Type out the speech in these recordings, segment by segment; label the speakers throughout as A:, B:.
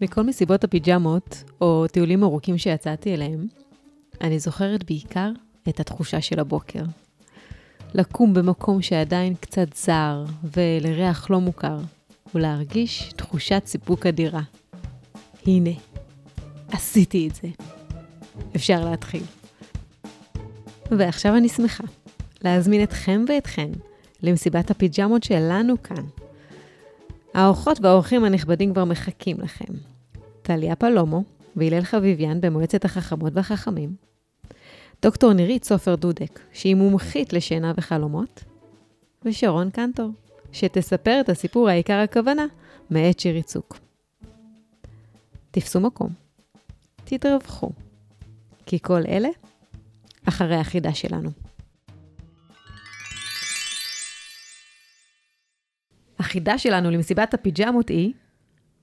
A: מכל מסיבות הפיג'מות, או טיולים ארוכים שיצאתי אליהם, אני זוכרת בעיקר את התחושה של הבוקר. לקום במקום שעדיין קצת זר ולריח לא מוכר, ולהרגיש תחושת סיפוק אדירה. הנה, עשיתי את זה. אפשר להתחיל. ועכשיו אני שמחה להזמין אתכם ואתכן למסיבת הפיג'מות שלנו כאן. האורחות והאורחים הנכבדים כבר מחכים לכם. טליה פלומו והלל חביביאן במועצת החכמות והחכמים. דוקטור נירית סופר דודק, שהיא מומחית לשינה וחלומות. ושרון קנטור, שתספר את הסיפור העיקר הכוונה מאת שירי צוק. תפסו מקום, תתרווחו, כי כל אלה אחרי החידה שלנו. החידה שלנו למסיבת הפיג'מות היא,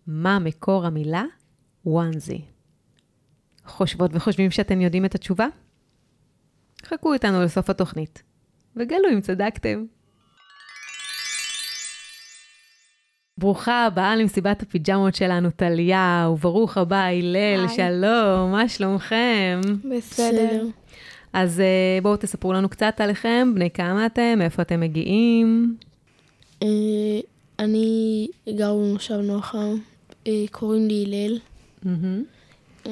A: מה מקור המילה וואנזי? חושבות וחושבים שאתם יודעים את התשובה? חכו איתנו לסוף התוכנית, וגלו אם צדקתם. ברוכה הבאה למסיבת הפיג'מות שלנו, טליה, וברוך הבא, הלל, שלום, מה שלומכם?
B: בסדר.
A: אז uh, בואו תספרו לנו קצת עליכם, בני כמה אתם, מאיפה אתם מגיעים.
B: אני גר במושב נוחה, uh, קוראים לי הלל. Mm-hmm. Uh,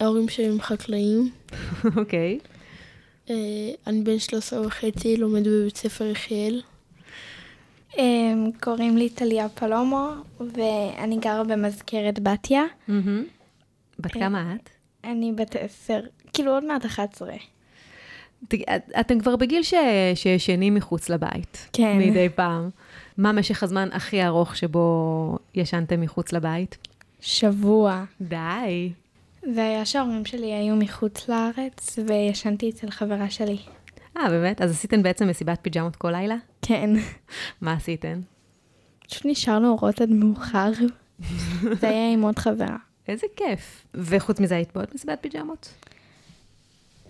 B: ההורים שלי הם חקלאים.
A: אוקיי. okay.
B: Uh, אני בן 13 וחצי, לומד בבית ספר יחיאל.
C: Um, קוראים לי טליה פלומו, ואני גרה במזכרת בתיה. Mm-hmm.
A: בת כמה את?
C: אני בת עשר, כאילו עוד מעט 11.
A: אתם כבר בגיל ש... שישנים מחוץ לבית.
C: כן.
A: מדי פעם. מה משך הזמן הכי ארוך שבו ישנתם מחוץ לבית?
C: שבוע.
A: די.
C: זה היה שההורים שלי היו מחוץ לארץ, וישנתי אצל חברה שלי.
A: אה, באמת? אז עשיתן בעצם מסיבת פיג'מות כל לילה?
C: כן.
A: מה עשיתן?
C: פשוט נשארנו אורות עד מאוחר. זה היה עם עוד חברה.
A: איזה כיף. וחוץ מזה היית בעוד מסיבת פיג'מות?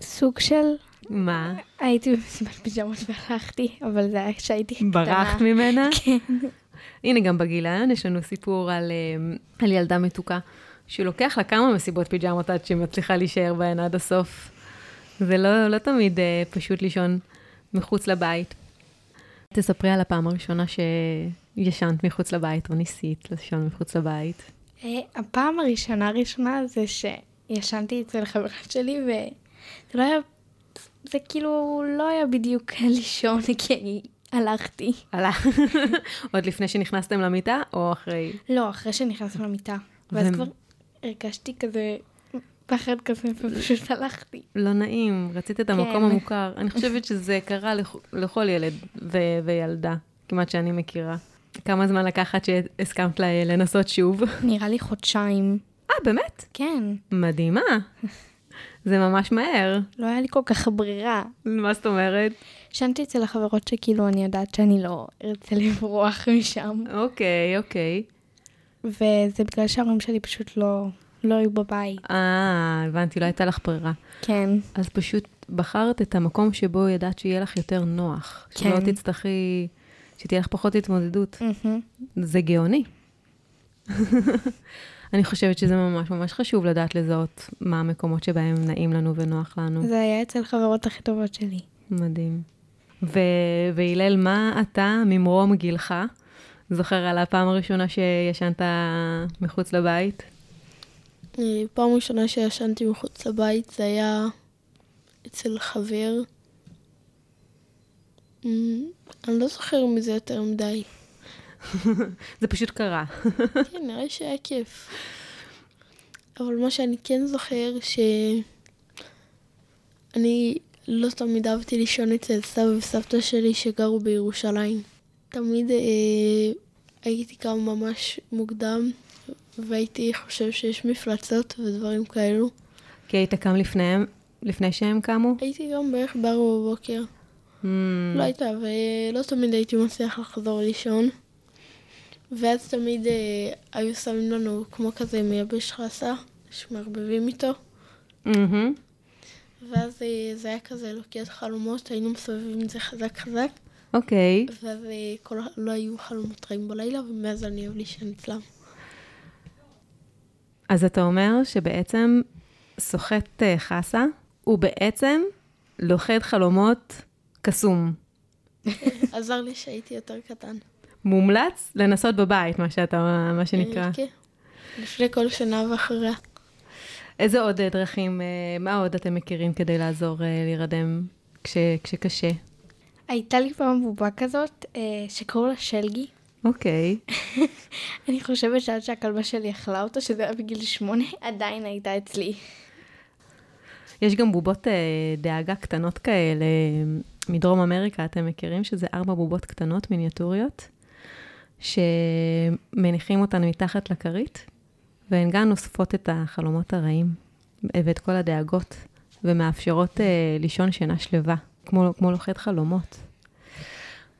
C: סוג של...
A: מה?
C: הייתי במסיבת פיג'מות והלכתי, אבל זה היה כשהייתי קטנה.
A: ברחת ממנה?
C: כן.
A: הנה, גם בגיליון יש לנו סיפור על, אה, על ילדה מתוקה, שלוקח לה כמה מסיבות פיג'מות עד שהיא מצליחה להישאר בהן עד הסוף. זה לא, לא תמיד אה, פשוט לישון מחוץ לבית. תספרי על הפעם הראשונה שישנת מחוץ לבית, או ניסית לישון מחוץ לבית.
C: אה, הפעם הראשונה הראשונה זה שישנתי אצל חברה שלי, וזה לא היה, זה כאילו לא היה בדיוק לישון, כי הלכתי.
A: הלך. עוד לפני שנכנסתם למיטה, או אחרי?
C: לא, אחרי שנכנסנו למיטה. ואז כבר הרגשתי כזה פחד כזה, ופשוט הלכתי.
A: לא נעים, רצית את המקום
C: כן.
A: המוכר. אני חושבת שזה קרה לכ- לכל ילד וילדה, כמעט שאני מכירה. כמה זמן לקחת שהסכמת לנסות שוב?
C: נראה לי חודשיים.
A: אה, באמת?
C: כן,
A: מדהימה. זה ממש מהר.
C: לא היה לי כל כך ברירה.
A: מה זאת אומרת?
C: ישנתי אצל החברות שכאילו אני יודעת שאני לא ארצה לברוח משם.
A: אוקיי, אוקיי.
C: וזה בגלל שההורים שלי פשוט לא, לא היו בבית.
A: אה, הבנתי, לא הייתה לך ברירה.
C: כן.
A: אז פשוט בחרת את המקום שבו ידעת שיהיה לך יותר נוח.
C: כן.
A: שלא תצטרכי, שתהיה לך פחות התמודדות.
C: מהמם.
A: זה גאוני. אני חושבת שזה ממש ממש חשוב לדעת לזהות מה המקומות שבהם נעים לנו ונוח לנו.
C: זה היה אצל חברות הכי טובות שלי.
A: מדהים. ו- והלל, מה אתה, ממרום גילך, זוכר על הפעם הראשונה שישנת מחוץ לבית?
B: אה, פעם ראשונה שישנתי מחוץ לבית זה היה אצל חבר. אה, אני לא זוכר מזה יותר מדי.
A: זה פשוט קרה.
B: כן, נראה לי שהיה כיף. אבל מה שאני כן זוכר, שאני לא תמיד אהבתי לישון אצל סבא וסבתא שלי שגרו בירושלים. תמיד אה, הייתי קם ממש מוקדם, והייתי חושב שיש מפלצות ודברים כאלו.
A: כי היית קם לפניהם, לפני שהם קמו?
B: הייתי גם בערך בארבע בבוקר.
A: Mm,
B: לא הייתה, ולא תמיד הייתי מצליח לחזור לישון. ואז תמיד אה, היו שמים לנו כמו כזה מייבש חסה, שמערבבים איתו.
A: מהמם.
B: ואז אה, זה היה כזה לוקח חלומות, היינו מסובבים את זה חזק חזק.
A: אוקיי.
B: ואז אה, כל, לא היו חלומות רעים בלילה, ומאז אני אוהב לישון אצלם.
A: אז אתה אומר שבעצם סוחט אה, חסה הוא בעצם לוכד חלומות קסום.
B: עזר לי שהייתי יותר קטן.
A: מומלץ לנסות בבית, מה שאתה, מה שנקרא.
B: אה, כן. לפני כל שנה ואחריה.
A: איזה עוד אה, דרכים, אה, מה עוד אתם מכירים כדי לעזור להירדם כש, כשקשה?
C: הייתה לי פעם בובה כזאת, שקראו לה שלגי.
A: אוקיי.
C: אני חושבת שעד שהכלבה שלי אכלה אותו, שזה היה בגיל שמונה, עדיין הייתה אצלי.
A: יש גם בובות דאגה קטנות כאלה מדרום אמריקה, אתם מכירים שזה ארבע בובות קטנות מיניאטוריות, שמניחים אותן מתחת לכרית, והן גם אוספות את החלומות הרעים ואת כל הדאגות, ומאפשרות אה, לישון שינה שלווה, כמו, כמו לוכד חלומות.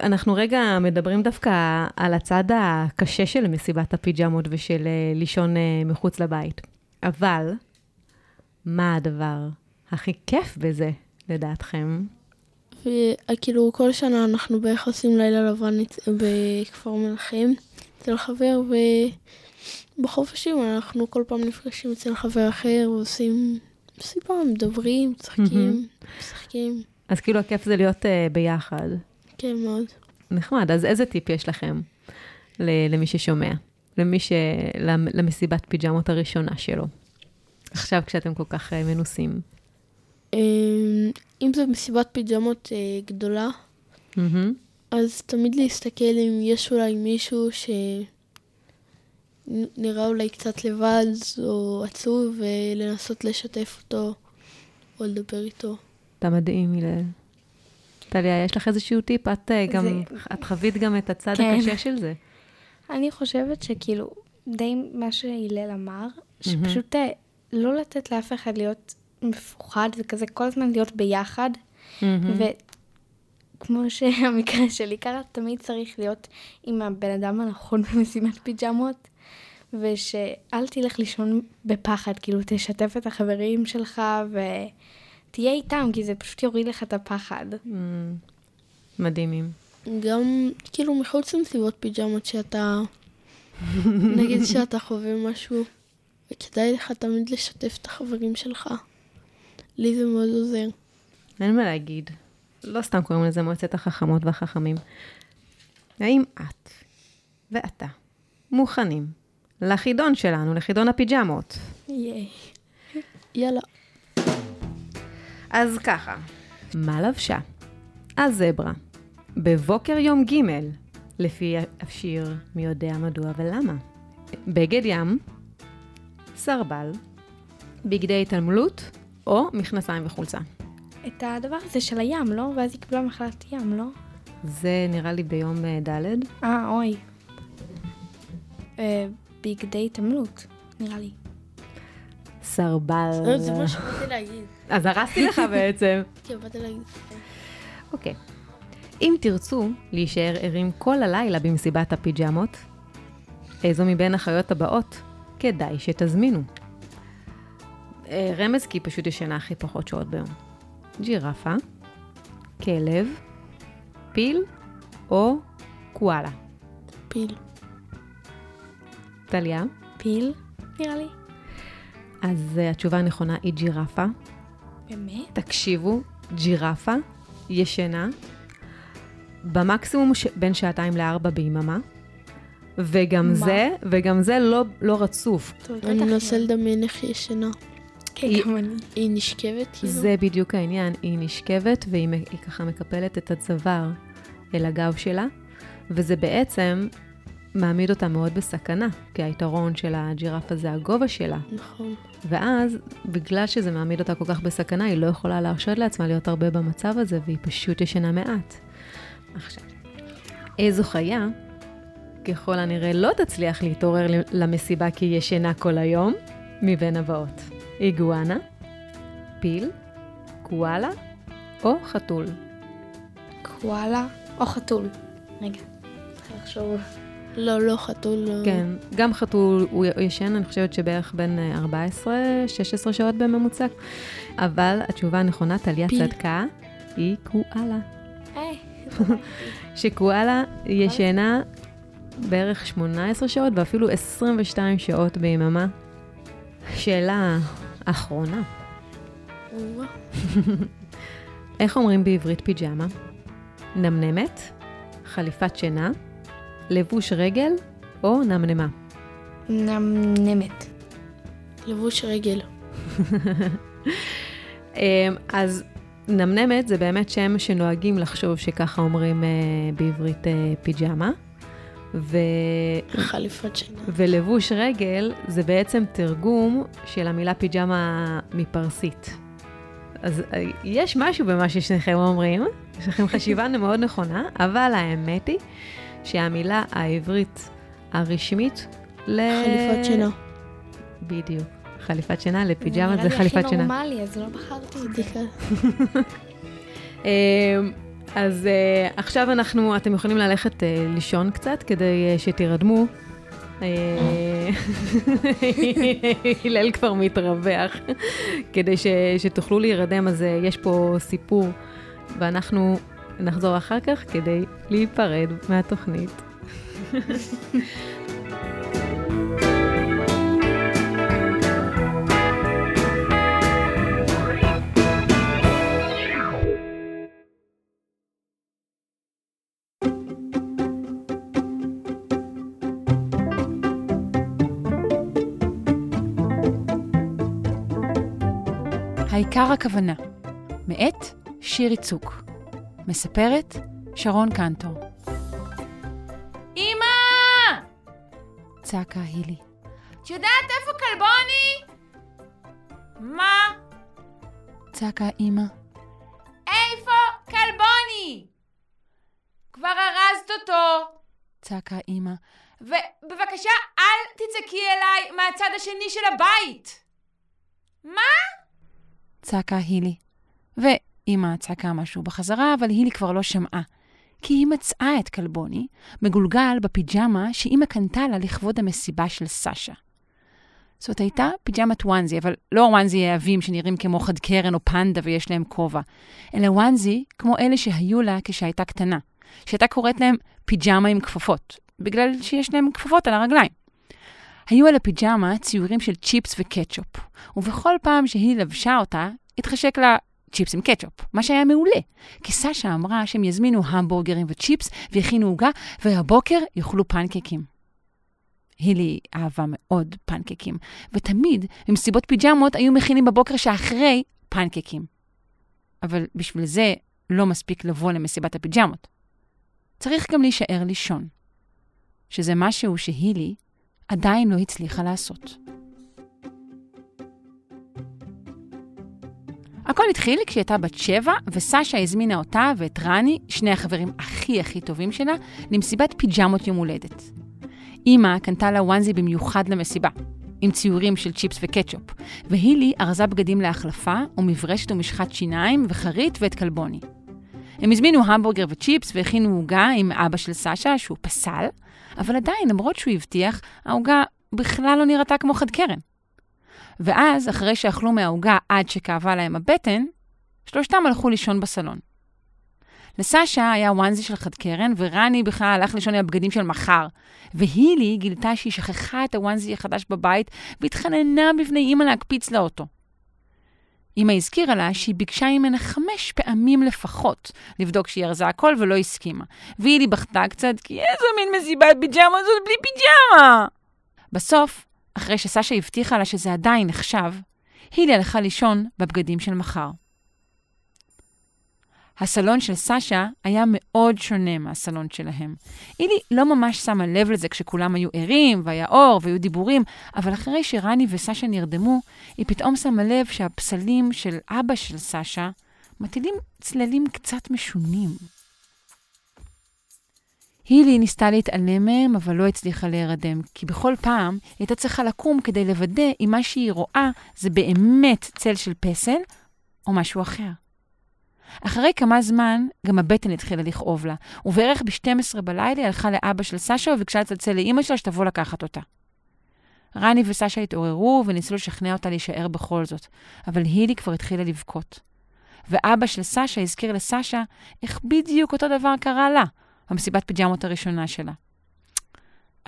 A: אנחנו רגע מדברים דווקא על הצד הקשה של מסיבת הפיג'מות ושל אה, לישון אה, מחוץ לבית. אבל, מה הדבר הכי כיף בזה, לדעתכם?
B: וכאילו כל שנה אנחנו בערך עושים לילה לבן בכפר מלכים אצל חבר, ובחופשים אנחנו כל פעם נפגשים אצל חבר אחר ועושים מסיבה, מדברים, צוחקים, משחקים.
A: אז כאילו הכיף זה להיות uh, ביחד.
B: כן, מאוד.
A: נחמד, אז איזה טיפ יש לכם ל- למי ששומע? למי ש... למ- למסיבת פיג'מות הראשונה שלו. עכשיו כשאתם כל כך uh, מנוסים.
B: אמ, אם זו מסיבת פיג'מות אה, גדולה. אז תמיד להסתכל אם יש אולי מישהו שנראה אולי קצת לבד או עצוב, ולנסות לשתף אותו או לדבר איתו.
A: אתה מדהים, הלל. טליה, יש לך איזשהו טיפ? את אה, גם,
C: זה-
A: את חווית גם את הצד
C: כן.
A: הקשה של זה.
C: אני חושבת שכאילו, די מה שהלל אמר, שפשוט אה, לא לתת לאף אחד להיות מפוחד וכזה, כל הזמן להיות ביחד,
A: מהמם.
C: וכמו שהמקרה שלי קרה, תמיד צריך להיות עם הבן אדם הנכון במשימת פיג'מות, ושאל תלך לישון בפחד, כאילו תשתף את החברים שלך ותהיה איתם, כי זה פשוט יוריד לך את הפחד.
A: אמ, מדהימים.
B: גם כאילו מחוץ למסיבות פיג'מות שאתה, נגיד שאתה חווה משהו, וכדאי לך תמיד לשתף את החברים שלך. לי זה מאוד עוזר.
A: אין מה להגיד. לא סתם קוראים לזה מועצת החכמות והחכמים. האם את ואתה מוכנים לחידון שלנו, לחידון הפיג'מות?
C: ייי.
B: יאללה.
A: אז ככה, מה לבשה? הזברה, בבוקר יום ג', לפי השיר מי יודע מדוע ולמה. בגד ים, סרבל, בגדי התעמלות או מכנסיים וחולצה.
C: את הדבר הזה של הים, לא? ואז היא קיבלה מחלת ים, לא?
A: זה נראה לי ביום אה, ד'.
C: אה, אוי. אה, בגדי התעמלות, נראה לי.
A: סרבל.
B: לא, זה מה שבאתי להגיד.
A: אז הרסתי לך בעצם.
B: כן, באתי להגיד.
A: אוקיי. אם תרצו להישאר ערים כל הלילה במסיבת הפיג'מות, איזו מבין החיות הבאות כדאי שתזמינו? אה, רמז כי היא פשוט ישנה הכי פחות שעות ביום. ג'ירפה, כלב, פיל או קואלה.
B: פיל.
A: טליה,
C: פיל, נראה לי.
A: אז אה, התשובה הנכונה היא ג'ירפה.
C: באמת?
A: תקשיבו, ג'ירפה ישנה במקסימום ש... בין שעתיים לארבע ביממה, וגם
C: מה?
A: זה, וגם זה לא, לא רצוף.
C: טוב,
B: אני מנסה
C: לא.
B: לדמיין איך היא ישנה.
C: כן,
A: היא-
C: גם אני.
B: היא נשכבת כאילו?
A: זה בדיוק העניין, היא נשכבת והיא היא ככה מקפלת את הצוואר אל הגב שלה, וזה בעצם מעמיד אותה מאוד בסכנה, כי היתרון של הג'ירפה זה הגובה שלה,
B: נכון.
A: ואז, בגלל שזה מעמיד אותה כל כך בסכנה, היא לא יכולה להרשות לעצמה להיות הרבה במצב הזה, והיא פשוט ישנה מעט. עכשיו, איזו חיה, ככל הנראה לא תצליח להתעורר למסיבה כי היא ישנה כל היום, מבין הבאות. איגואנה, פיל, קואלה או חתול.
C: קואלה או חתול. רגע, צריך לחשוב.
B: לא, לא, חתול לא.
A: כן, גם חתול הוא ישן, אני חושבת שבערך בין אה, 14-16 שעות בממוצע, אבל התשובה הנכונה, טליה. צדקה, היא קואלה. שקואלה ישנה בערך 18 שעות ואפילו 22 שעות ביממה. שאלה אחרונה. איך אומרים בעברית פיג'מה? נמנמת, חליפת שינה, לבוש רגל או נמנמה?
C: נמנמת.
B: לבוש רגל.
A: אמ, אז נמנמת זה באמת שם שנוהגים לחשוב שככה אומרים אה, בעברית אה, פיג'מה. ו...
B: חליפת שינה.
A: ולבוש רגל זה בעצם תרגום של המילה פיג'מה מפרסית. אז אה, יש משהו במה ששניכם אומרים, יש לכם חשיבה מאוד נכונה, אבל האמת היא שהמילה העברית הרשמית ל...
B: חליפת שינה.
A: בדיוק. חליפת שינה לפיג'מה זה חליפת
C: נראה לי הכי
A: שינה.
C: נורמלי, אז לא בחרתי את זה.
A: אז אה, עכשיו אנחנו, אתם יכולים ללכת אה, לישון קצת כדי אה, שתירדמו. הלל כבר מתרווח. כדי ש, שתוכלו להירדם, אז אה, יש פה סיפור, ואנחנו נחזור אחר כך כדי להיפרד מהתוכנית.
D: העיקר הכוונה, מאת שירי צוק. מספרת שרון קנטור.
E: אמא!
D: צעקה הילי.
E: את יודעת איפה כלבוני? מה?
D: צעקה אמא.
E: איפה כלבוני? כבר ארזת אותו.
D: צעקה אמא.
E: ובבקשה, אל תצעקי אליי מהצד השני של הבית. מה?
D: צעקה הילי. ואמא צעקה משהו בחזרה, אבל הילי כבר לא שמעה. כי היא מצאה את כלבוני, מגולגל בפיג'מה שאמא קנתה לה לכבוד המסיבה של סשה. זאת הייתה פיג'מת וואנזי, אבל לא וואנזי העבים שנראים כמו חד קרן או פנדה ויש להם כובע, אלא וואנזי כמו אלה שהיו לה כשהייתה קטנה, שהייתה קוראת להם פיג'מה עם כפפות, בגלל שיש להם כפפות על הרגליים. היו על הפיג'מה ציורים של צ'יפס וקטשופ, ובכל פעם שהיא לבשה אותה, התחשק לה צ'יפס עם קטשופ, מה שהיה מעולה. כי סשה אמרה שהם יזמינו המבורגרים וצ'יפס ויכינו עוגה, והבוקר יאכלו פנקקים. הילי אהבה מאוד פנקקים, ותמיד במסיבות פיג'מות היו מכינים בבוקר שאחרי פנקקים. אבל בשביל זה לא מספיק לבוא למסיבת הפיג'מות. צריך גם להישאר לישון, שזה משהו שהילי עדיין לא הצליחה לעשות. הכל התחיל כשהיא הייתה בת שבע, וסשה הזמינה אותה ואת רני, שני החברים הכי הכי טובים שלה, למסיבת פיג'מות יום הולדת. אמא קנתה לה וואנזי במיוחד למסיבה, עם ציורים של צ'יפס וקטשופ, והילי ארזה בגדים להחלפה, ומברשת ומשחת שיניים, וחרית ואת כלבוני. הם הזמינו המבורגר וצ'יפס והכינו עוגה עם אבא של סשה, שהוא פסל, אבל עדיין, למרות שהוא הבטיח, העוגה בכלל לא נראתה כמו חד קרן. ואז, אחרי שאכלו מהעוגה עד שכאבה להם הבטן, שלושתם הלכו לישון בסלון. לסשה היה וואנזי של חד קרן, ורני בכלל הלך לישון עם הבגדים של מחר. והילי גילתה שהיא שכחה את הוואנזי החדש בבית, והתחננה בפני אימא להקפיץ לה אותו. אמא הזכירה לה שהיא ביקשה ממנה חמש פעמים לפחות לבדוק שהיא ארזה הכל ולא הסכימה. והילי בכתה קצת, כי איזו מין מסיבת פיג'מה זאת בלי פיג'מה! בסוף, אחרי שסשה הבטיחה לה שזה עדיין נחשב, הילי הלכה לישון בבגדים של מחר. הסלון של סשה היה מאוד שונה מהסלון שלהם. הילי לא ממש שמה לב לזה כשכולם היו ערים, והיה אור, והיו דיבורים, אבל אחרי שרני וסשה נרדמו, היא פתאום שמה לב שהפסלים של אבא של סשה מטילים צללים קצת משונים. הילי ניסתה להתעלם מהם, אבל לא הצליחה להירדם, כי בכל פעם היא הייתה צריכה לקום כדי לוודא אם מה שהיא רואה זה באמת צל של פסל או משהו אחר. אחרי כמה זמן, גם הבטן התחילה לכאוב לה, ובערך ב-12 בלילה היא הלכה לאבא של סשה וביקשה לצלצל לאימא שלה שתבוא לקחת אותה. רני וסשה התעוררו וניסו לשכנע אותה להישאר בכל זאת, אבל הילי כבר התחילה לבכות. ואבא של סשה הזכיר לסשה איך בדיוק אותו דבר קרה לה, במסיבת פיג'מות הראשונה שלה.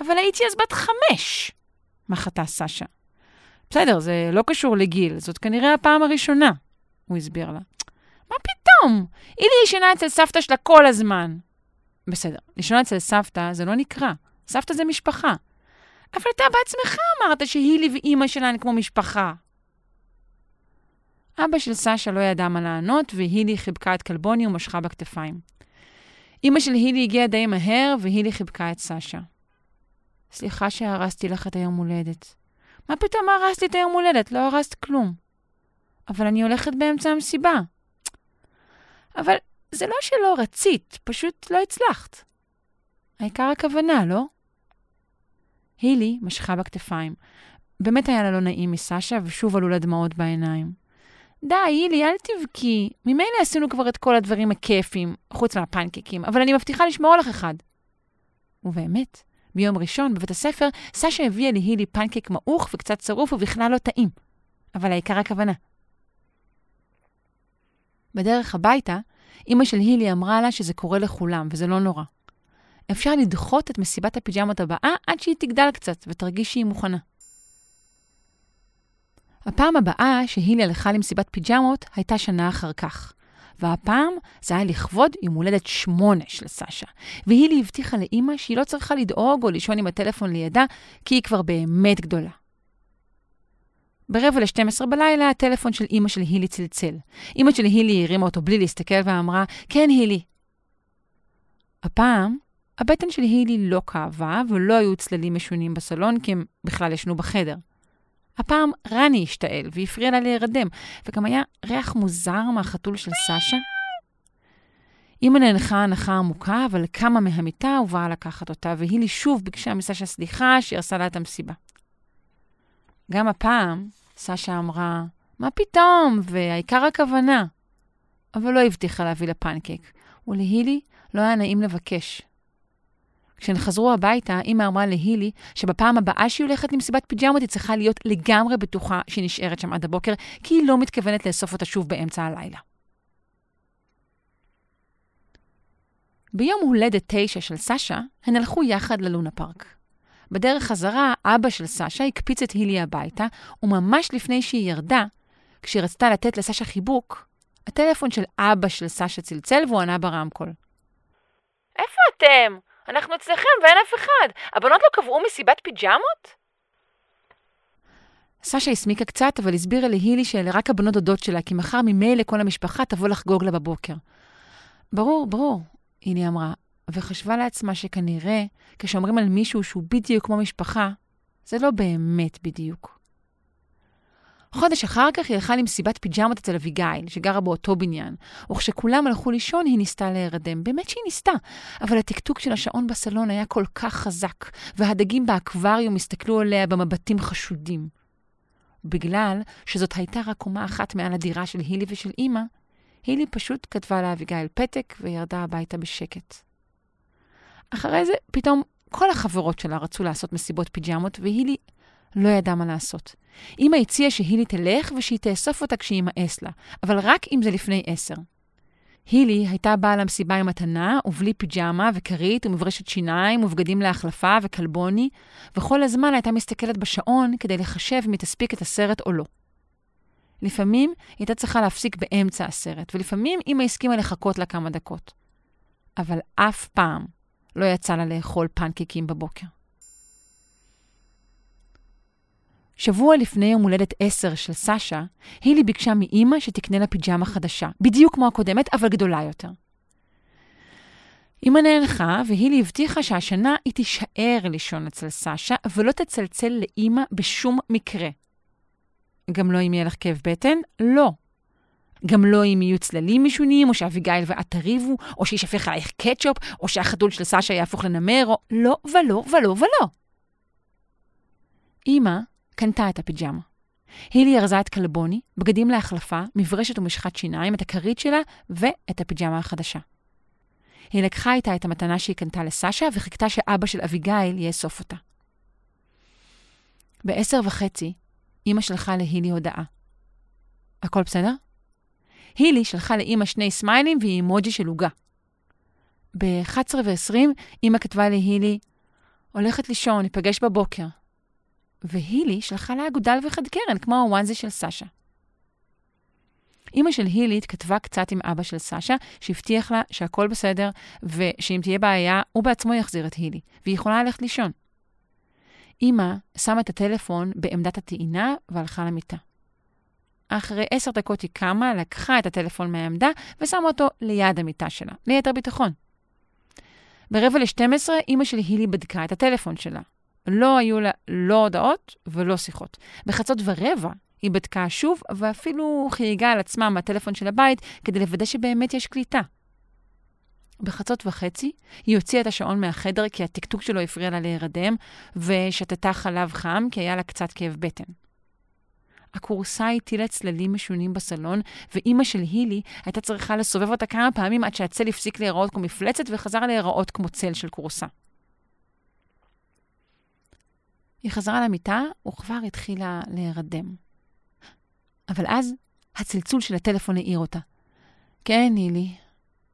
D: אבל הייתי אז בת חמש, מחתה סשה. בסדר, זה לא קשור לגיל, זאת כנראה הפעם הראשונה, הוא הסביר לה. מה פתאום? אילי ישנה אצל סבתא שלה כל הזמן. בסדר, לישון אצל סבתא זה לא נקרא. סבתא זה משפחה. אבל אתה בעצמך אמרת שהילי ואימא שלה הן כמו משפחה. אבא של סשה לא ידע מה לענות, והילי חיבקה את כלבוני ומשכה בכתפיים. אימא של הילי הגיעה די מהר, והילי חיבקה את סשה. סליחה שהרסתי לך את היום הולדת. מה פתאום הרסת לי את היום הולדת? לא הרסת כלום. אבל אני הולכת באמצע המסיבה. אבל זה לא שלא רצית, פשוט לא הצלחת. העיקר הכוונה, לא? הילי משכה בכתפיים. באמת היה לה לא נעים מסשה, ושוב עלו לה דמעות בעיניים. די, הילי, אל תבכי. ממילא עשינו כבר את כל הדברים הכיפים, חוץ מהפנקקים, אבל אני מבטיחה לשמור לך אחד. ובאמת, ביום ראשון בבית הספר, סשה הביאה להילי פנקק מעוך וקצת צרוף ובכלל לא טעים. אבל העיקר הכוונה. בדרך הביתה, אמא של הילי אמרה לה שזה קורה לכולם, וזה לא נורא. אפשר לדחות את מסיבת הפיג'מות הבאה עד שהיא תגדל קצת ותרגיש שהיא מוכנה. הפעם הבאה שהילי הלכה למסיבת פיג'מות הייתה שנה אחר כך. והפעם זה היה לכבוד יום הולדת שמונה של סשה. והילי הבטיחה לאימא שהיא לא צריכה לדאוג או לישון עם הטלפון לידה, כי היא כבר באמת גדולה. ברבע ל-12 בלילה הטלפון של אימא של הילי צלצל. אימא של הילי הרימה אותו בלי להסתכל ואמרה, כן, הילי. הפעם, הבטן של הילי לא כאבה ולא היו צללים משונים בסלון, כי הם בכלל ישנו בחדר. הפעם רני השתעל והפריע לה להירדם, וגם היה ריח מוזר מהחתול של סשה. אמא נאנחה הנחה עמוקה, אבל קמה מהמיטה ובאה לקחת אותה, והילי שוב ביקשה מסשה סליחה שהיא הרסה לה את המסיבה. גם הפעם, סשה אמרה, מה פתאום, והעיקר הכוונה. אבל לא הבטיחה להביא לה פנקק, ולהילי לא היה נעים לבקש. כשהן חזרו הביתה, אמא אמרה להילי שבפעם הבאה שהיא הולכת למסיבת פיג'מות היא צריכה להיות לגמרי בטוחה שהיא נשארת שם עד הבוקר, כי היא לא מתכוונת לאסוף אותה שוב באמצע הלילה. ביום הולדת תשע של סשה, הן הלכו יחד ללונה פארק. בדרך חזרה, אבא של סשה הקפיץ את הילי הביתה, וממש לפני שהיא ירדה, כשהיא רצתה לתת לסשה חיבוק, הטלפון של אבא של סשה צלצל והוא ענה ברמקול.
E: איפה אתם? אנחנו אצלכם ואין אף אחד. הבנות לא קבעו מסיבת פיג'מות?
D: סשה הסמיקה קצת, אבל הסבירה להילי שאלה רק הבנות דודות שלה, כי מחר ממילא כל המשפחה תבוא לחגוג לה בבוקר. ברור, ברור, הילי אמרה, וחשבה לעצמה שכנראה, כשאומרים על מישהו שהוא בדיוק כמו משפחה, זה לא באמת בדיוק. חודש אחר כך היא הלכה למסיבת פיג'מות אצל אביגיל, שגרה באותו בניין, וכשכולם הלכו לישון היא ניסתה להירדם. באמת שהיא ניסתה, אבל הטקטוק של השעון בסלון היה כל כך חזק, והדגים באקווריום הסתכלו עליה במבטים חשודים. בגלל שזאת הייתה רק קומה אחת מעל הדירה של הילי ושל אימא, הילי פשוט כתבה לאביגיל פתק וירדה הביתה בשקט. אחרי זה, פתאום כל החברות שלה רצו לעשות מסיבות פיג'מות, והילי לא ידעה מה לעשות. אמא הציעה שהילי תלך ושהיא תאסוף אותה כשימאס לה, אבל רק אם זה לפני עשר. הילי הייתה באה למסיבה עם מתנה, ובלי פיג'מה וכרית ומברשת שיניים ובגדים להחלפה וכלבוני, וכל הזמן הייתה מסתכלת בשעון כדי לחשב אם היא תספיק את הסרט או לא. לפעמים היא הייתה צריכה להפסיק באמצע הסרט, ולפעמים אמא הסכימה לחכות לה כמה דקות. אבל אף פעם לא יצא לה לאכול פנקקים בבוקר. שבוע לפני יום הולדת 10 של סשה, הילי ביקשה מאימא שתקנה לה פיג'מה חדשה, בדיוק כמו הקודמת, אבל גדולה יותר. אימא נאנחה, והילי הבטיחה שהשנה היא תישאר לישון אצל סשה, ולא תצלצל לאימא בשום מקרה. גם לא אם יהיה לך כאב בטן? לא. גם לא אם יהיו צללים משונים, או שאביגיל ואת תריבו, או שישפך עלייך קטשופ, או שהחתול של סשה יהפוך לנמר, או לא ולא ולא ולא. אמא קנתה את הפיג'מה. הילי ארזה את כלבוני, בגדים להחלפה, מברשת ומשחת שיניים, את הכרית שלה ואת הפיג'מה החדשה. היא לקחה איתה את המתנה שהיא קנתה לסשה וחיכתה שאבא של אביגיל יאסוף אותה. בעשר וחצי, אמא שלחה להילי הודעה. הכל בסדר? הילי שלחה לאמא שני סמיילים והיא אימוג'י של עוגה. ב-11 ו-20 אמא כתבה להילי, הולכת לישון, ניפגש בבוקר. והילי שלחה לה אגודל וחד קרן, כמו הוואנזי של סשה. אימא של הילי התכתבה קצת עם אבא של סשה, שהבטיח לה שהכל בסדר, ושאם תהיה בעיה, הוא בעצמו יחזיר את הילי, והיא יכולה ללכת לישון. אימא שמה את הטלפון בעמדת הטעינה והלכה למיטה. אחרי עשר דקות היא קמה, לקחה את הטלפון מהעמדה ושמה אותו ליד המיטה שלה, ליתר ביטחון. ברבע ל-12 אימא של הילי בדקה את הטלפון שלה. לא היו לה לא הודעות ולא שיחות. בחצות ורבע היא בדקה שוב, ואפילו חייגה על עצמה מהטלפון של הבית כדי לוודא שבאמת יש קליטה. בחצות וחצי היא הוציאה את השעון מהחדר כי הטקטוק שלו הפריע לה להירדם, ושתתה חלב חם כי היה לה קצת כאב בטן. הכורסה הטילה צללים משונים בסלון, ואימא של הילי הייתה צריכה לסובב אותה כמה פעמים עד שהצל הפסיק להיראות כמו מפלצת וחזר להיראות כמו צל של כורסה. היא חזרה למיטה וכבר התחילה להירדם. אבל אז הצלצול של הטלפון העיר אותה. כן, הילי,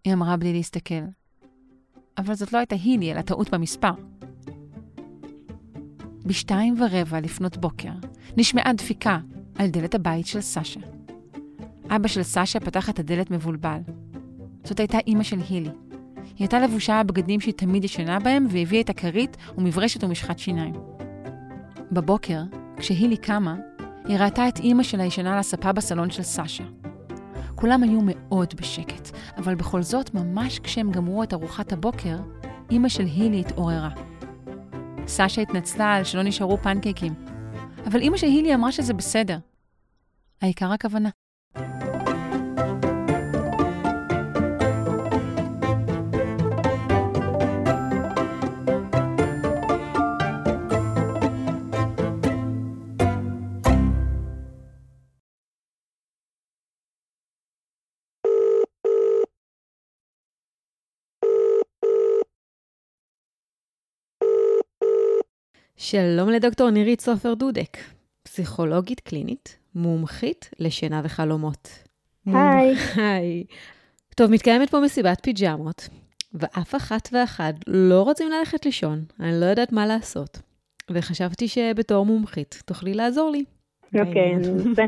D: היא אמרה בלי להסתכל. אבל זאת לא הייתה הילי, אלא טעות במספר. בשתיים ורבע לפנות בוקר נשמעה דפיקה על דלת הבית של סשה. אבא של סשה פתח את הדלת מבולבל. זאת הייתה אימא של הילי. היא הייתה לבושה בבגדים שהיא תמיד ישנה בהם, והביאה את הכרית ומברשת ומשחת שיניים. בבוקר, כשהילי קמה, היא ראתה את אימא שלה ישנה על הספה בסלון של סשה. כולם היו מאוד בשקט, אבל בכל זאת, ממש כשהם גמרו את ארוחת הבוקר, אימא של הילי התעוררה. סשה התנצלה על שלא נשארו פנקייקים, אבל אימא של הילי אמרה שזה בסדר. העיקר הכוונה.
A: שלום לדוקטור נירית סופר דודק, פסיכולוגית קלינית, מומחית לשינה וחלומות.
F: היי.
A: היי. טוב, מתקיימת פה מסיבת פיג'מות, ואף אחת ואחד לא רוצים ללכת לישון, אני לא יודעת מה לעשות. וחשבתי שבתור מומחית תוכלי לעזור לי.
F: אוקיי, אני.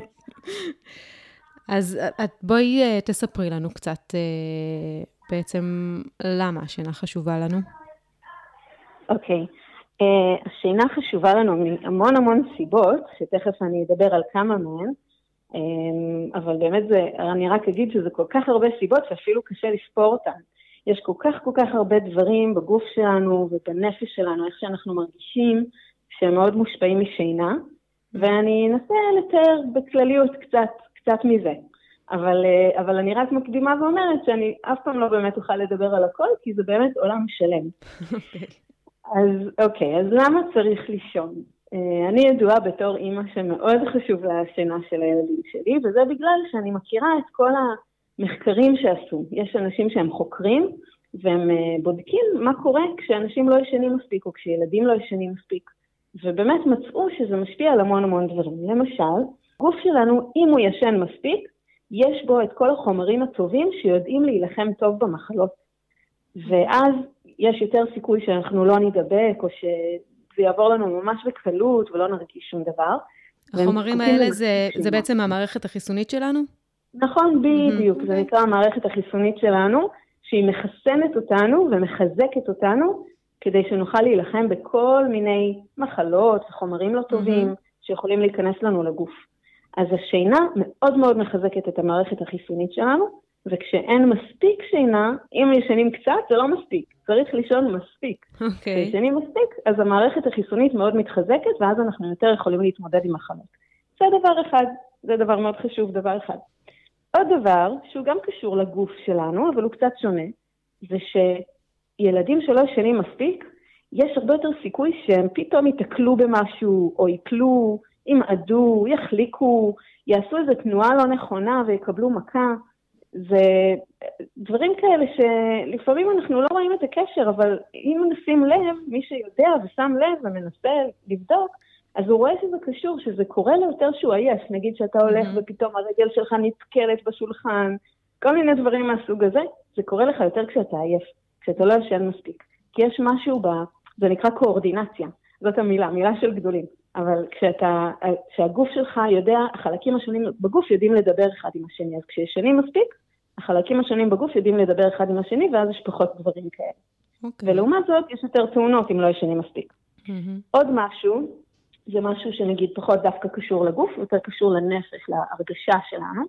A: אז את בואי אה, תספרי לנו קצת אה, בעצם למה השינה חשובה לנו.
F: אוקיי. Uh, השינה חשובה לנו מהמון המון סיבות, שתכף אני אדבר על כמה מהן, um, אבל באמת זה, אני רק אגיד שזה כל כך הרבה סיבות שאפילו קשה לספור אותן. יש כל כך כל כך הרבה דברים בגוף שלנו ובנפש שלנו, איך שאנחנו מרגישים, שהם מאוד מושפעים משינה, ואני אנסה לתאר בכלליות קצת, קצת מזה. אבל, uh, אבל אני רק מקדימה ואומרת שאני אף פעם לא באמת אוכל לדבר על הכל, כי זה באמת עולם שלם. אז אוקיי, אז למה צריך לישון? Uh, אני ידועה בתור אימא שמאוד חשוב לה השינה של הילדים שלי, וזה בגלל שאני מכירה את כל המחקרים שעשו. יש אנשים שהם חוקרים, והם uh, בודקים מה קורה כשאנשים לא ישנים מספיק, או כשילדים לא ישנים מספיק. ובאמת מצאו שזה משפיע על המון המון דברים. למשל, גוף שלנו, אם הוא ישן מספיק, יש בו את כל החומרים הטובים שיודעים להילחם טוב במחלות. ואז יש יותר סיכוי שאנחנו לא נידבק, או שזה יעבור לנו ממש בקלות ולא נרגיש שום דבר.
A: החומרים האלה זה, זה בעצם המערכת החיסונית שלנו?
F: נכון, בדיוק. זה נקרא המערכת החיסונית שלנו, שהיא מחסנת אותנו ומחזקת אותנו, כדי שנוכל להילחם בכל מיני מחלות וחומרים לא טובים שיכולים להיכנס לנו לגוף. אז השינה מאוד מאוד מחזקת את המערכת החיסונית שלנו, וכשאין מספיק שינה, אם ישנים קצת, זה לא מספיק. צריך לישון מספיק.
A: אוקיי. Okay.
F: כשישנים מספיק, אז המערכת החיסונית מאוד מתחזקת, ואז אנחנו יותר יכולים להתמודד עם מחלות. זה דבר אחד, זה דבר מאוד חשוב, דבר אחד. עוד דבר, שהוא גם קשור לגוף שלנו, אבל הוא קצת שונה, זה שילדים שלא ישנים מספיק, יש הרבה יותר סיכוי שהם פתאום ייתקלו במשהו, או ייפלו, ימעדו, יחליקו, יעשו איזו תנועה לא נכונה ויקבלו מכה. זה דברים כאלה שלפעמים אנחנו לא רואים את הקשר, אבל אם נשים לב, מי שיודע ושם לב ומנסה לבדוק, אז הוא רואה שזה קשור, שזה קורה לו יותר שהוא עייף. נגיד שאתה הולך mm-hmm. ופתאום הרגל שלך נתקלת בשולחן, כל מיני דברים מהסוג הזה, זה קורה לך יותר כשאתה עייף, כשאתה לא ישן מספיק. כי יש משהו ב... זה נקרא קואורדינציה, זאת המילה, מילה של גדולים. אבל כשאתה, כשהגוף שלך יודע, החלקים השונים בגוף יודעים לדבר אחד עם השני, אז כשישנים מספיק, החלקים השונים בגוף יודעים לדבר אחד עם השני, ואז יש פחות דברים כאלה. Okay. אוקיי. ולעומת זאת, יש יותר תאונות אם לא ישנים מספיק. Mm-hmm. עוד משהו, זה משהו שנגיד פחות דווקא קשור לגוף, יותר קשור לנפש, להרגשה שלנו,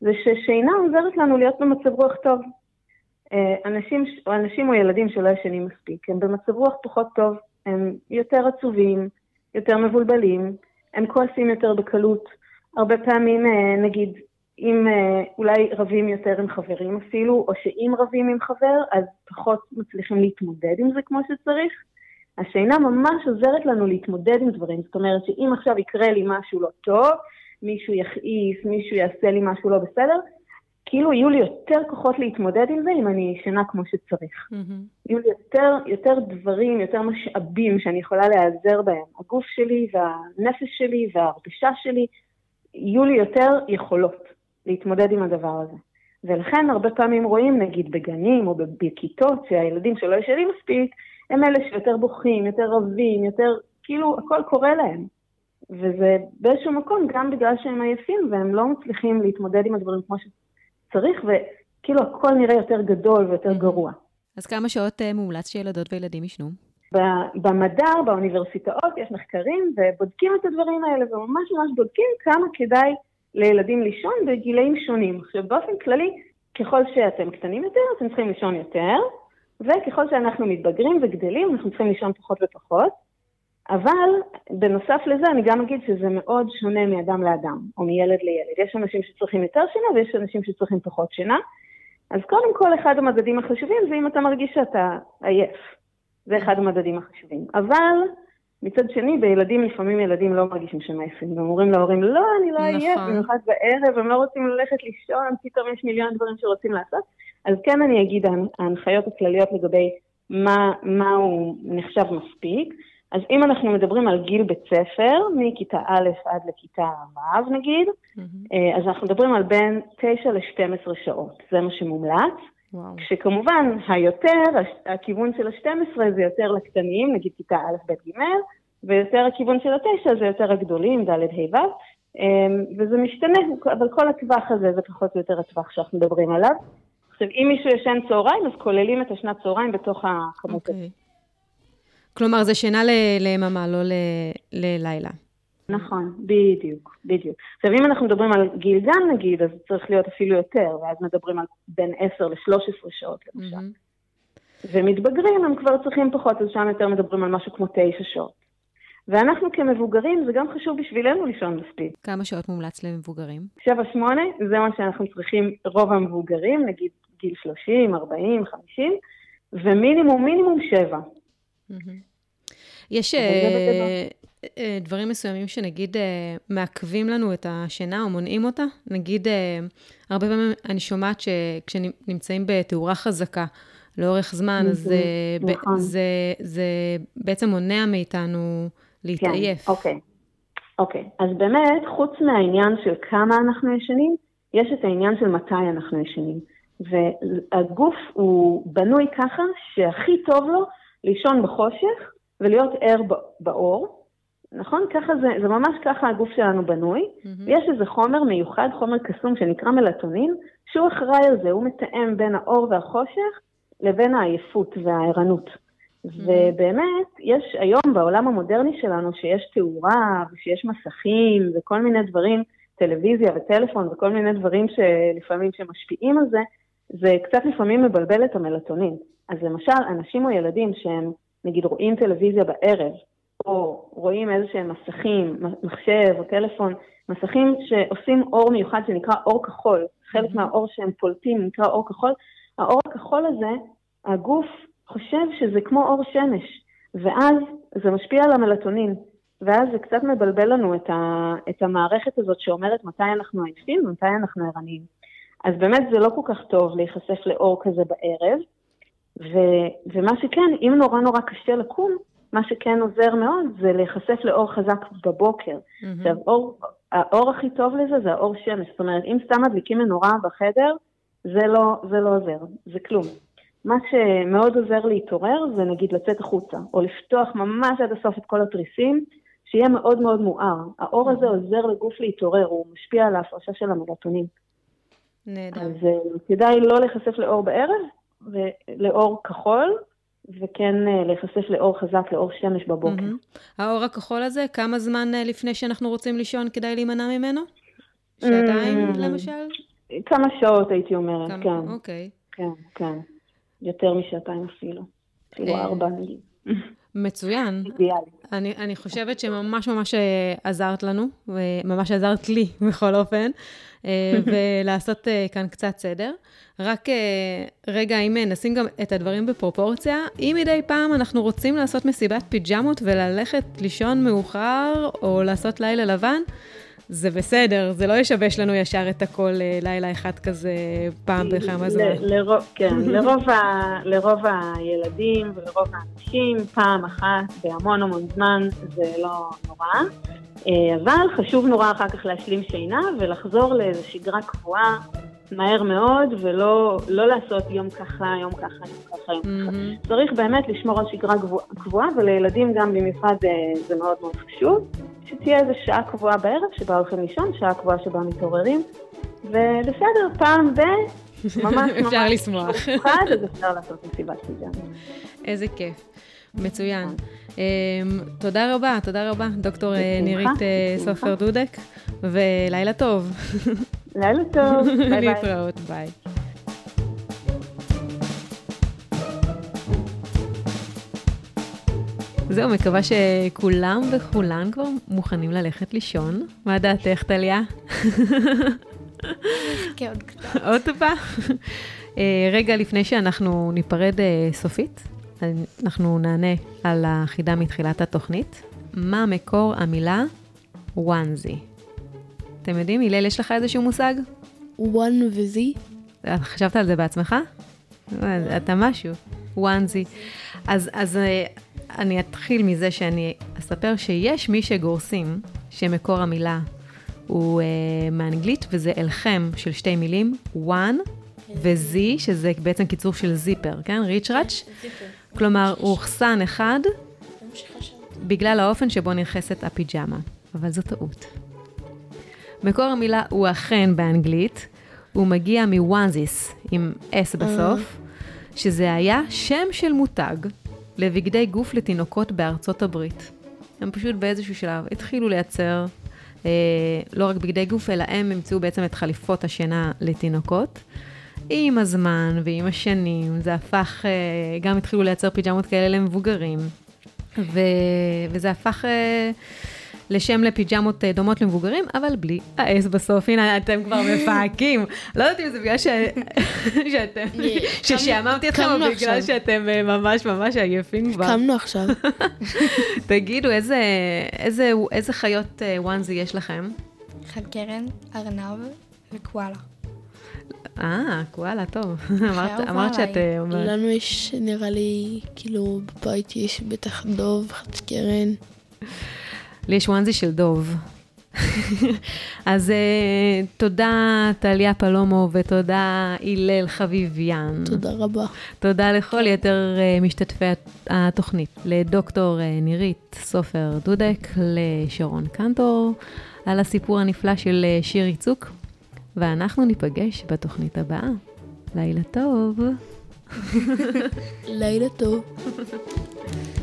F: זה ששינה עוזרת לנו להיות במצב רוח טוב. אה, אנשים, או אנשים או ילדים שלא ישנים מספיק, הם במצב רוח פחות טוב, הם יותר עצובים, יותר מבולבלים, הם כועסים יותר בקלות. הרבה פעמים, אה, נגיד, אם אה, אולי רבים יותר עם חברים אפילו, או שאם רבים עם חבר, אז פחות מצליחים להתמודד עם זה כמו שצריך. השינה ממש עוזרת לנו להתמודד עם דברים. זאת אומרת שאם עכשיו יקרה לי משהו לא טוב, מישהו יכעיס, מישהו יעשה לי משהו לא בסדר, כאילו יהיו לי יותר כוחות להתמודד עם זה אם אני ישנה כמו שצריך. Mm-hmm. יהיו לי יותר, יותר דברים, יותר משאבים שאני יכולה להיעזר בהם. הגוף שלי והנפש שלי וההרגשה שלי, יהיו לי יותר יכולות להתמודד עם הדבר הזה. ולכן הרבה פעמים רואים, נגיד בגנים או בכיתות, שהילדים שלא ישנים מספיק, הם אלה שיותר בוכים, יותר רבים, יותר, כאילו הכל קורה להם. וזה באיזשהו מקום גם בגלל שהם עייפים והם לא מצליחים להתמודד עם הדברים כמו שצריך, וכאילו הכל נראה יותר גדול ויותר גרוע.
A: אז כמה שעות אה, מומלץ שילדות וילדים ישנו?
F: במדע, באוניברסיטאות, יש מחקרים ובודקים את הדברים האלה וממש ממש בודקים כמה כדאי לילדים לישון בגילאים שונים. עכשיו באופן כללי, ככל שאתם קטנים יותר, אתם צריכים לישון יותר, וככל שאנחנו מתבגרים וגדלים, אנחנו צריכים לישון פחות ופחות. אבל בנוסף לזה אני גם אגיד שזה מאוד שונה מאדם לאדם, או מילד לילד. יש אנשים שצריכים יותר שינה ויש אנשים שצריכים פחות שינה. אז קודם כל, אחד המדדים החשובים זה אם אתה מרגיש שאתה עייף. זה אחד המדדים החשובים. אבל מצד שני, בילדים, לפעמים ילדים לא מרגישים שהם עייפים, והם אומרים להורים, לא, אני לא עייף, נכון. במיוחד בערב, הם לא רוצים ללכת לישון, פתאום יש מיליון דברים שרוצים לעשות. אז כן אני אגיד, ההנחיות הכלליות לגבי מה, מה הוא נחשב מספיק. אז אם אנחנו מדברים על גיל בית ספר, מכיתה א' עד לכיתה ו' נגיד, mm-hmm. אז אנחנו מדברים על בין 9 ל-12 שעות, זה מה שמומלץ. וואו. כשכמובן היותר, הכיוון של ה-12 זה יותר לקטנים, נגיד כיתה א', ב', ג', ויותר הכיוון של התשע זה יותר הגדולים, ד', ה', ו', אמ, וזה משתנה, אבל כל הטווח הזה זה פחות או יותר הטווח שאנחנו מדברים עליו. עכשיו, אם מישהו ישן צהריים, אז כוללים את השנת צהריים בתוך הכמות okay. הזאת. אוקיי.
A: כלומר, זה שינה ליממה, לא ללילה.
F: נכון, בדיוק, בדיוק. עכשיו, אם אנחנו מדברים על גיל גן נגיד, אז צריך להיות אפילו יותר, ואז מדברים על בין 10 ל-13 שעות למשל. Mm-hmm. ומתבגרים הם כבר צריכים פחות, אז שם יותר מדברים על משהו כמו 9 שעות. ואנחנו כמבוגרים, זה גם חשוב בשבילנו לישון מספיק.
A: כמה שעות מומלץ למבוגרים?
F: 7-8, זה מה שאנחנו צריכים, רוב המבוגרים, נגיד גיל 30, 40, 50, ומינימום, מינימום 7.
A: יש אה, אה, דברים מסוימים שנגיד אה, מעכבים לנו את השינה או מונעים אותה? נגיד, הרבה פעמים אני שומעת שכשנמצאים בתאורה חזקה לאורך זמן, אז נכון. זה בעצם מונע מאיתנו להתעייף.
F: כן, אוקיי. אוקיי, אז באמת, חוץ מהעניין של כמה אנחנו ישנים, יש את העניין של מתי אנחנו ישנים. והגוף הוא בנוי ככה שהכי טוב לו לישון בחושך ולהיות ער באור, נכון? ככה זה, זה ממש ככה הגוף שלנו בנוי. Mm-hmm. ויש איזה חומר מיוחד, חומר קסום שנקרא מלטונין, שהוא אחראי על זה, הוא מתאם בין האור והחושך לבין העייפות והערנות. Mm-hmm. ובאמת, יש היום בעולם המודרני שלנו, שיש תאורה ושיש מסכים וכל מיני דברים, טלוויזיה וטלפון וכל מיני דברים שלפעמים שמשפיעים על זה, זה קצת לפעמים מבלבל את המלטונין. אז למשל, אנשים או ילדים שהם נגיד רואים טלוויזיה בערב, או רואים איזה שהם מסכים, מחשב או טלפון, מסכים שעושים אור מיוחד שנקרא אור כחול, חלק mm-hmm. מהאור שהם פולטים נקרא אור כחול, האור הכחול הזה, הגוף חושב שזה כמו אור שמש, ואז זה משפיע על המלטונין, ואז זה קצת מבלבל לנו את, ה, את המערכת הזאת שאומרת מתי אנחנו עייפים ומתי אנחנו ערניים. אז באמת זה לא כל כך טוב להיחשף לאור כזה בערב, ו, ומה שכן, אם נורא נורא קשה לקום, מה שכן עוזר מאוד זה להיחשף לאור חזק בבוקר. Mm-hmm. עכשיו, אור, האור הכי טוב לזה זה האור שמש. זאת אומרת, אם סתם מדליקים מנורה בחדר, זה לא, זה לא עוזר, זה כלום. מה שמאוד עוזר להתעורר זה נגיד לצאת החוצה, או לפתוח ממש עד הסוף את כל התריסים, שיהיה מאוד מאוד מואר. האור הזה עוזר לגוף להתעורר, הוא משפיע על ההפרשה של המלטונין.
A: נהדר.
F: אז אה, כדאי לא להיחשף לאור בערב, ולאור כחול, וכן אה, להיחשף לאור חזק, לאור שמש בבוקר.
A: מהמם. האור הכחול הזה, כמה זמן אה, לפני שאנחנו רוצים לישון כדאי להימנע ממנו? שעתיים
F: Mm.
A: למשל?
F: כמה שעות הייתי אומרת,
A: כמה-
F: כן,
A: אוקיי.
F: כן, כן. יותר משעתיים אפילו. אפילו
A: אה.
F: ארבע נגיד.
A: מצוין.
F: אידיאלי.
A: אני, אני חושבת שממש ממש אה, עזרת לנו, וממש עזרת לי בכל אופן, אה, ולעשות אה, כאן קצת סדר. רק רגע, אם נשים גם את הדברים בפרופורציה, אם מדי פעם אנחנו רוצים לעשות מסיבת פיג'מות וללכת לישון מאוחר, או לעשות לילה לבן, זה בסדר, זה לא ישבש לנו ישר את הכל אה, לילה אחד כזה פעם בכמה זמן.
F: כן, לרוב, ה, לרוב הילדים ולרוב האנשים, פעם אחת בהמון המון זמן זה לא נורא. אה, אבל חשוב נורא אחר כך להשלים שינה ולחזור לאיזו שגרה קבועה מהר מאוד, ולא לא לעשות יום ככה, יום ככה, יום ככה, יום ככה. צריך באמת לשמור על שגרה גבוה- קבועה, ולילדים גם במיוחד אה, זה מאוד מאוד חשוב, שתהיה איזו שעה קבועה בערב שבה הולכים לישון, שעה קבועה שבה מתעוררים, ובסדר, פעם ב... ממש
A: אפשר
F: ממש
A: לשמוח.
F: מיוחד, אז אפשר לעשות מסיבת פיג'מה.
A: איזה כיף. מצוין. אמ, תודה רבה, תודה רבה, דוקטור אה, נירית אה. סופר דודק, ולילה טוב.
F: לילה טוב, ביי ביי.
A: להתראות, ביי. זהו, מקווה שכולם וכולן כבר מוכנים ללכת לישון. מה דעתך, טליה?
C: עוד קצת.
A: עוד טיפה? אה, רגע לפני שאנחנו ניפרד אה, סופית, אנחנו נענה על החידה מתחילת התוכנית. מה מקור המילה וואנזי? אתם יודעים, הלל, יש לך איזשהו מושג?
B: וואן וזי.
A: אתה חשבת על זה בעצמך? אה, אתה משהו, וואנזי. אז, אז אה, אני אתחיל מזה שאני אספר שיש מי שגורסים שמקור המילה הוא uh, מאנגלית, וזה אלחם של שתי מילים, one ו-Z, שזה בעצם קיצור של זיפר, כן? ריצ'ראץ'. כלומר, הוא אוחסן אחד בגלל האופן שבו נכנסת הפיג'מה, אבל זו טעות. מקור המילה הוא אכן באנגלית, הוא מגיע מוואנזיס עם S בסוף, שזה היה שם של מותג לבגדי גוף לתינוקות בארצות הברית. הם פשוט באיזשהו שלב התחילו לייצר אה, לא רק בגדי גוף, אלא הם המציאו בעצם את חליפות השינה לתינוקות. עם הזמן ועם השנים זה הפך, אה, גם התחילו לייצר פיג'מות כאלה למבוגרים, ו, וזה הפך אה, לשם לפיג'מות אה, דומות למבוגרים, אבל בלי האס בסוף. הנה, אתם כבר מפהקים. לא יודעת אם זה בגלל ש... שאתם... ששעממתי אתכם, או בגלל
B: עכשיו.
A: שאתם אה, ממש ממש עייפים כבר.
B: קמנו עכשיו.
A: תגידו, איזה, איזה, איזה חיות אה, וואנזי יש לכם?
C: חד קרן, ארנב וקואלה.
A: אה, קואלה, טוב. אמרת, אמרת שאת. אה, אומרת.
B: לנו יש, נראה לי, כאילו, בבית יש בטח דוב, חץ קרן.
A: לי יש וואנזי של דוב. אז uh, תודה טליה פלומו ותודה הלל חביביאן.
B: תודה רבה.
A: תודה לכל יתר uh, משתתפי הת- התוכנית, לדוקטור uh, נירית סופר דודק, לשרון קנטור, על הסיפור הנפלא של uh, שיר יצוק, ואנחנו ניפגש בתוכנית הבאה. לילה טוב.
B: לילה טוב.